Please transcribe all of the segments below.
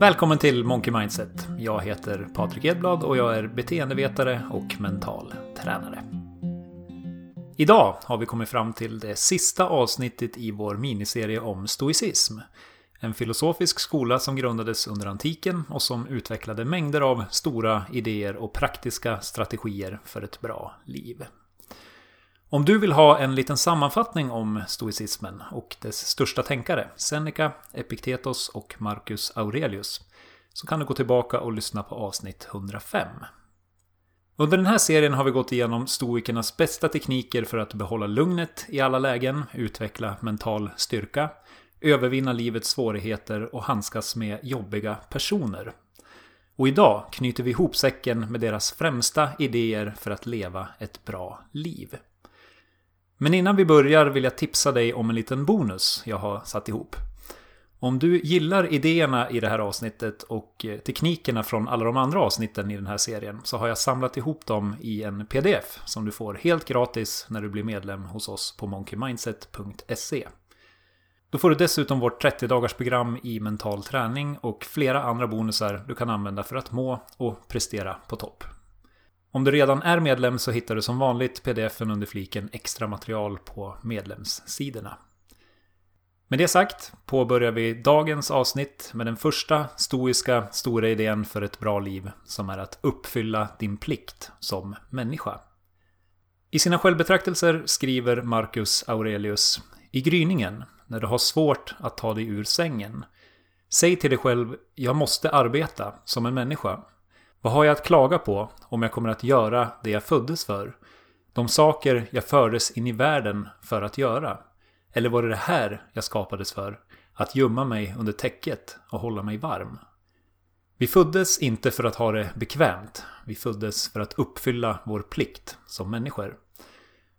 Välkommen till Monkey Mindset. Jag heter Patrik Edblad och jag är beteendevetare och mental tränare. Idag har vi kommit fram till det sista avsnittet i vår miniserie om stoicism. En filosofisk skola som grundades under antiken och som utvecklade mängder av stora idéer och praktiska strategier för ett bra liv. Om du vill ha en liten sammanfattning om stoicismen och dess största tänkare, Seneca, Epiktetos och Marcus Aurelius, så kan du gå tillbaka och lyssna på avsnitt 105. Under den här serien har vi gått igenom stoikernas bästa tekniker för att behålla lugnet i alla lägen, utveckla mental styrka, övervinna livets svårigheter och handskas med jobbiga personer. Och idag knyter vi ihop säcken med deras främsta idéer för att leva ett bra liv. Men innan vi börjar vill jag tipsa dig om en liten bonus jag har satt ihop. Om du gillar idéerna i det här avsnittet och eh, teknikerna från alla de andra avsnitten i den här serien så har jag samlat ihop dem i en pdf som du får helt gratis när du blir medlem hos oss på monkeymindset.se. Då får du dessutom vårt 30 dagars program i mental träning och flera andra bonusar du kan använda för att må och prestera på topp. Om du redan är medlem så hittar du som vanligt pdfen under fliken extra material på medlemssidorna. Med det sagt påbörjar vi dagens avsnitt med den första stoiska stora idén för ett bra liv som är att uppfylla din plikt som människa. I sina självbetraktelser skriver Marcus Aurelius I gryningen, när du har svårt att ta dig ur sängen, säg till dig själv jag måste arbeta som en människa vad har jag att klaga på om jag kommer att göra det jag föddes för? De saker jag fördes in i världen för att göra? Eller var det det här jag skapades för? Att gömma mig under täcket och hålla mig varm? Vi föddes inte för att ha det bekvämt. Vi föddes för att uppfylla vår plikt som människor.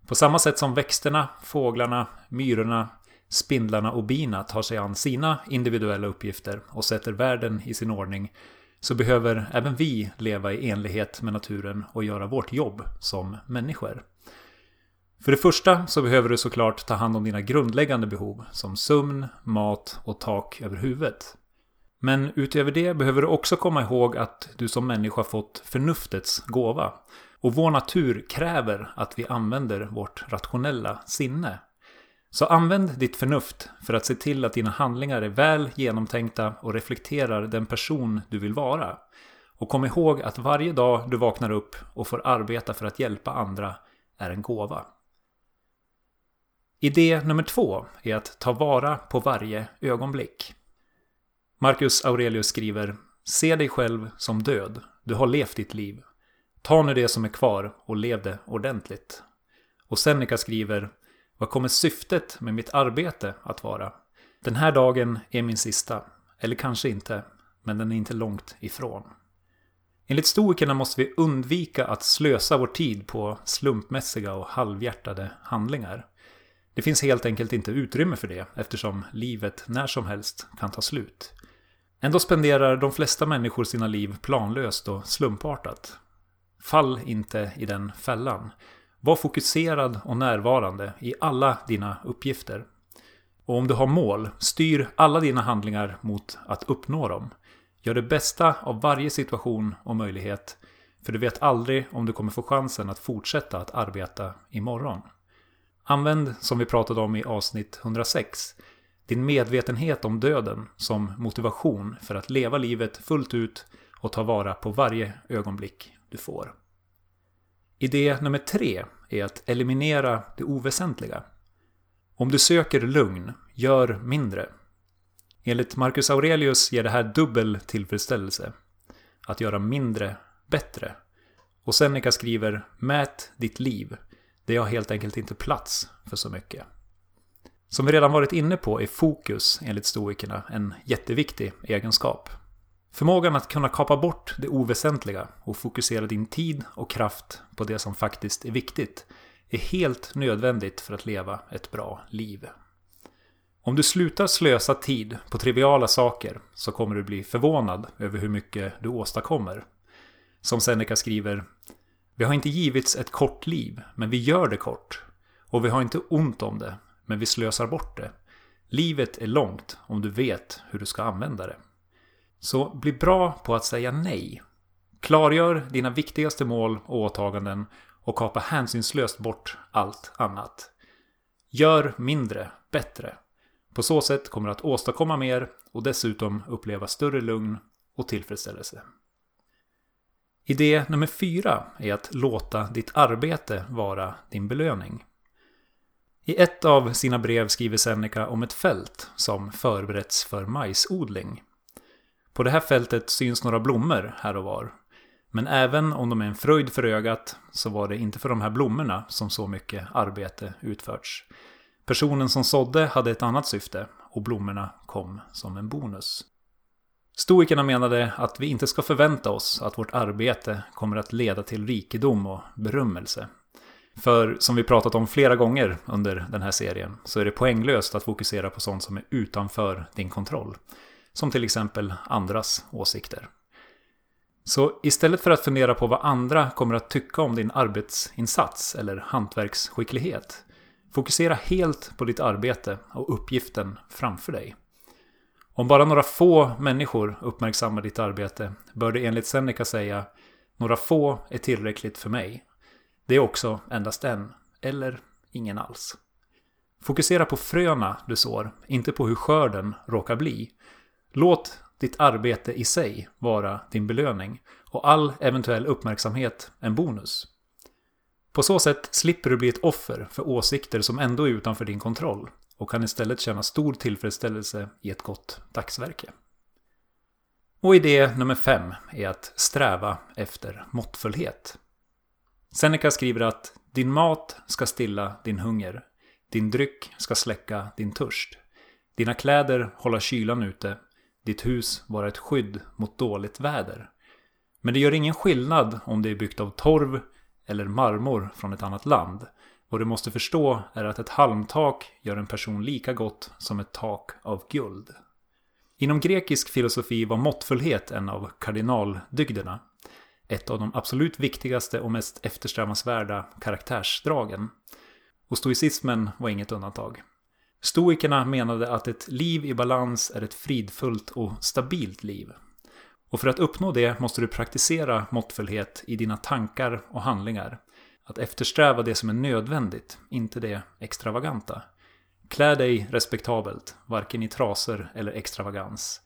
På samma sätt som växterna, fåglarna, myrorna, spindlarna och bina tar sig an sina individuella uppgifter och sätter världen i sin ordning så behöver även vi leva i enlighet med naturen och göra vårt jobb som människor. För det första så behöver du såklart ta hand om dina grundläggande behov som sömn, mat och tak över huvudet. Men utöver det behöver du också komma ihåg att du som människa fått förnuftets gåva. Och vår natur kräver att vi använder vårt rationella sinne så använd ditt förnuft för att se till att dina handlingar är väl genomtänkta och reflekterar den person du vill vara. Och kom ihåg att varje dag du vaknar upp och får arbeta för att hjälpa andra är en gåva. Idé nummer två är att ta vara på varje ögonblick. Marcus Aurelius skriver Se dig själv som död. Du har levt ditt liv. Ta nu det som är kvar och lev det ordentligt. Och Seneca skriver vad kommer syftet med mitt arbete att vara? Den här dagen är min sista. Eller kanske inte, men den är inte långt ifrån. Enligt stoikerna måste vi undvika att slösa vår tid på slumpmässiga och halvhjärtade handlingar. Det finns helt enkelt inte utrymme för det eftersom livet när som helst kan ta slut. Ändå spenderar de flesta människor sina liv planlöst och slumpartat. Fall inte i den fällan. Var fokuserad och närvarande i alla dina uppgifter. Och om du har mål, styr alla dina handlingar mot att uppnå dem. Gör det bästa av varje situation och möjlighet. För du vet aldrig om du kommer få chansen att fortsätta att arbeta imorgon. Använd, som vi pratade om i avsnitt 106, din medvetenhet om döden som motivation för att leva livet fullt ut och ta vara på varje ögonblick du får. Idé nummer tre är att eliminera det oväsentliga. Om du söker lugn, gör mindre. Enligt Marcus Aurelius ger det här dubbel tillfredsställelse. Att göra mindre bättre. Och Seneca skriver Mät ditt liv. Det har helt enkelt inte plats för så mycket. Som vi redan varit inne på är fokus enligt stoikerna en jätteviktig egenskap. Förmågan att kunna kapa bort det oväsentliga och fokusera din tid och kraft på det som faktiskt är viktigt är helt nödvändigt för att leva ett bra liv. Om du slutar slösa tid på triviala saker så kommer du bli förvånad över hur mycket du åstadkommer. Som Seneca skriver Vi har inte givits ett kort liv, men vi gör det kort. Och vi har inte ont om det, men vi slösar bort det. Livet är långt om du vet hur du ska använda det. Så bli bra på att säga nej. Klargör dina viktigaste mål och åtaganden och kapa hänsynslöst bort allt annat. Gör mindre bättre. På så sätt kommer du att åstadkomma mer och dessutom uppleva större lugn och tillfredsställelse. Idé nummer fyra är att låta ditt arbete vara din belöning. I ett av sina brev skriver Seneca om ett fält som förberetts för majsodling. På det här fältet syns några blommor här och var. Men även om de är en fröjd för ögat så var det inte för de här blommorna som så mycket arbete utförts. Personen som sådde hade ett annat syfte och blommorna kom som en bonus. Stoikerna menade att vi inte ska förvänta oss att vårt arbete kommer att leda till rikedom och berömmelse. För som vi pratat om flera gånger under den här serien så är det poänglöst att fokusera på sånt som är utanför din kontroll. Som till exempel andras åsikter. Så istället för att fundera på vad andra kommer att tycka om din arbetsinsats eller hantverksskicklighet Fokusera helt på ditt arbete och uppgiften framför dig. Om bara några få människor uppmärksammar ditt arbete bör det enligt Seneca säga några få är tillräckligt för mig. Det är också endast en, eller ingen alls. Fokusera på fröna du sår, inte på hur skörden råkar bli. Låt ditt arbete i sig vara din belöning och all eventuell uppmärksamhet en bonus. På så sätt slipper du bli ett offer för åsikter som ändå är utanför din kontroll och kan istället känna stor tillfredsställelse i ett gott dagsverke. Och idé nummer fem är att sträva efter måttfullhet. Seneca skriver att din mat ska stilla din hunger. Din dryck ska släcka din törst. Dina kläder hålla kylan ute. Ditt hus vara ett skydd mot dåligt väder. Men det gör ingen skillnad om det är byggt av torv, eller marmor från ett annat land. Vad du måste förstå är att ett halmtak gör en person lika gott som ett tak av guld. Inom grekisk filosofi var måttfullhet en av kardinaldygderna. Ett av de absolut viktigaste och mest eftersträvansvärda karaktärsdragen. Och stoicismen var inget undantag. Stoikerna menade att ett liv i balans är ett fridfullt och stabilt liv. Och för att uppnå det måste du praktisera måttfullhet i dina tankar och handlingar. Att eftersträva det som är nödvändigt, inte det extravaganta. Klä dig respektabelt, varken i trasor eller extravagans.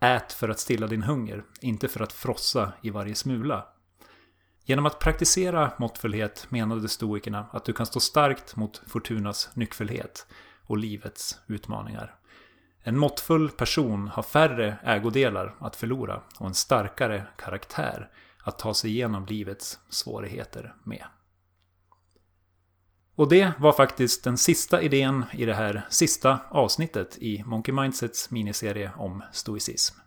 Ät för att stilla din hunger, inte för att frossa i varje smula. Genom att praktisera måttfullhet menade stoikerna att du kan stå starkt mot Fortunas nyckfullhet och livets utmaningar. En måttfull person har färre ägodelar att förlora och en starkare karaktär att ta sig igenom livets svårigheter med. Och det var faktiskt den sista idén i det här sista avsnittet i Monkey Mindsets miniserie om stoicism.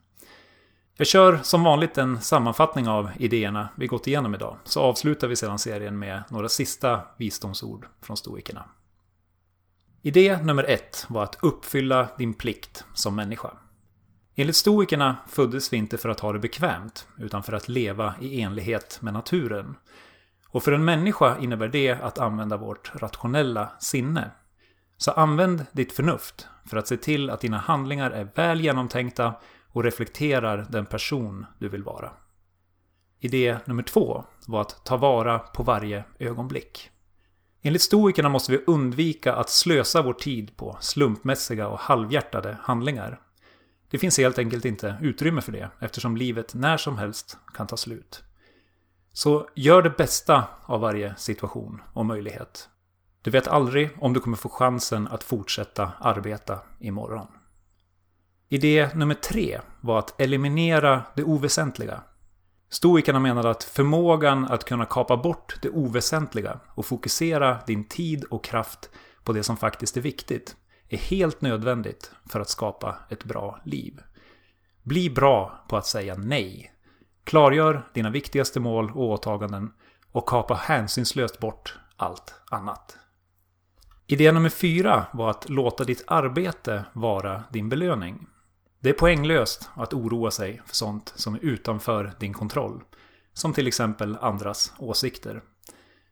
Jag kör som vanligt en sammanfattning av idéerna vi gått igenom idag, så avslutar vi sedan serien med några sista visdomsord från stoikerna. Idé nummer ett var att uppfylla din plikt som människa. Enligt stoikerna föddes vi inte för att ha det bekvämt, utan för att leva i enlighet med naturen. Och för en människa innebär det att använda vårt rationella sinne. Så använd ditt förnuft för att se till att dina handlingar är väl genomtänkta och reflekterar den person du vill vara. Idé nummer två var att ta vara på varje ögonblick. Enligt stoikerna måste vi undvika att slösa vår tid på slumpmässiga och halvhjärtade handlingar. Det finns helt enkelt inte utrymme för det eftersom livet när som helst kan ta slut. Så gör det bästa av varje situation och möjlighet. Du vet aldrig om du kommer få chansen att fortsätta arbeta imorgon. Idé nummer tre var att eliminera det oväsentliga. Stoikerna menade att förmågan att kunna kapa bort det oväsentliga och fokusera din tid och kraft på det som faktiskt är viktigt är helt nödvändigt för att skapa ett bra liv. Bli bra på att säga nej. Klargör dina viktigaste mål och åtaganden och kapa hänsynslöst bort allt annat. Idé nummer fyra var att låta ditt arbete vara din belöning. Det är poänglöst att oroa sig för sånt som är utanför din kontroll. Som till exempel andras åsikter.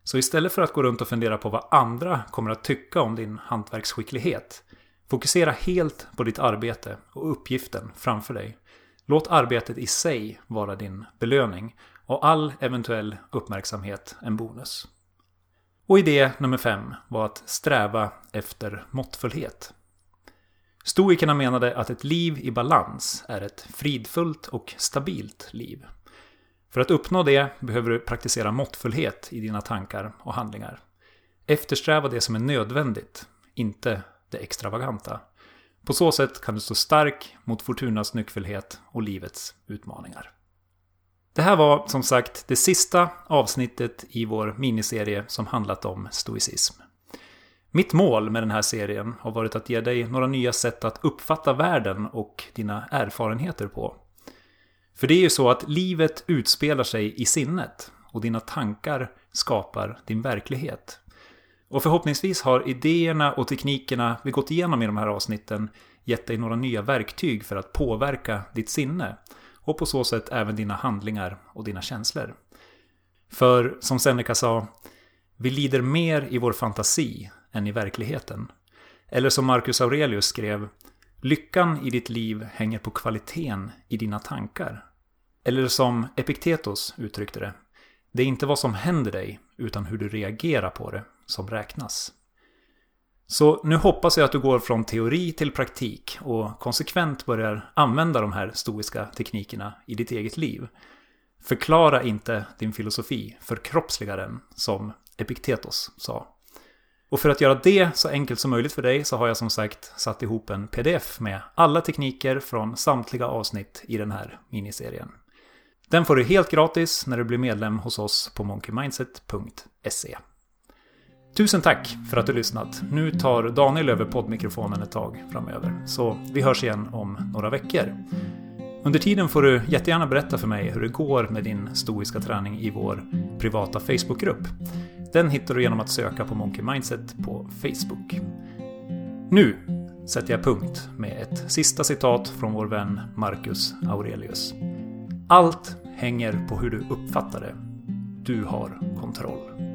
Så istället för att gå runt och fundera på vad andra kommer att tycka om din hantverksskicklighet. Fokusera helt på ditt arbete och uppgiften framför dig. Låt arbetet i sig vara din belöning och all eventuell uppmärksamhet en bonus. Och idé nummer fem var att sträva efter måttfullhet. Stoikerna menade att ett liv i balans är ett fridfullt och stabilt liv. För att uppnå det behöver du praktisera måttfullhet i dina tankar och handlingar. Eftersträva det som är nödvändigt, inte det extravaganta. På så sätt kan du stå stark mot Fortunas nyckfullhet och livets utmaningar. Det här var som sagt det sista avsnittet i vår miniserie som handlat om stoicism. Mitt mål med den här serien har varit att ge dig några nya sätt att uppfatta världen och dina erfarenheter på. För det är ju så att livet utspelar sig i sinnet och dina tankar skapar din verklighet. Och förhoppningsvis har idéerna och teknikerna vi gått igenom i de här avsnitten gett dig några nya verktyg för att påverka ditt sinne och på så sätt även dina handlingar och dina känslor. För som Seneca sa, vi lider mer i vår fantasi än i verkligheten. Eller som Marcus Aurelius skrev, lyckan i ditt liv hänger på kvaliteten i dina tankar. Eller som Epiktetos uttryckte det, det är inte vad som händer dig, utan hur du reagerar på det som räknas. Så nu hoppas jag att du går från teori till praktik och konsekvent börjar använda de här stoiska teknikerna i ditt eget liv. Förklara inte din filosofi, förkroppsliga den, som Epiktetos sa. Och för att göra det så enkelt som möjligt för dig så har jag som sagt satt ihop en pdf med alla tekniker från samtliga avsnitt i den här miniserien. Den får du helt gratis när du blir medlem hos oss på monkeymindset.se. Tusen tack för att du lyssnat. Nu tar Daniel över poddmikrofonen ett tag framöver, så vi hörs igen om några veckor. Under tiden får du jättegärna berätta för mig hur det går med din stoiska träning i vår privata Facebookgrupp. Den hittar du genom att söka på Monkey Mindset på Facebook. Nu sätter jag punkt med ett sista citat från vår vän Marcus Aurelius. Allt hänger på hur du uppfattar det. Du har kontroll.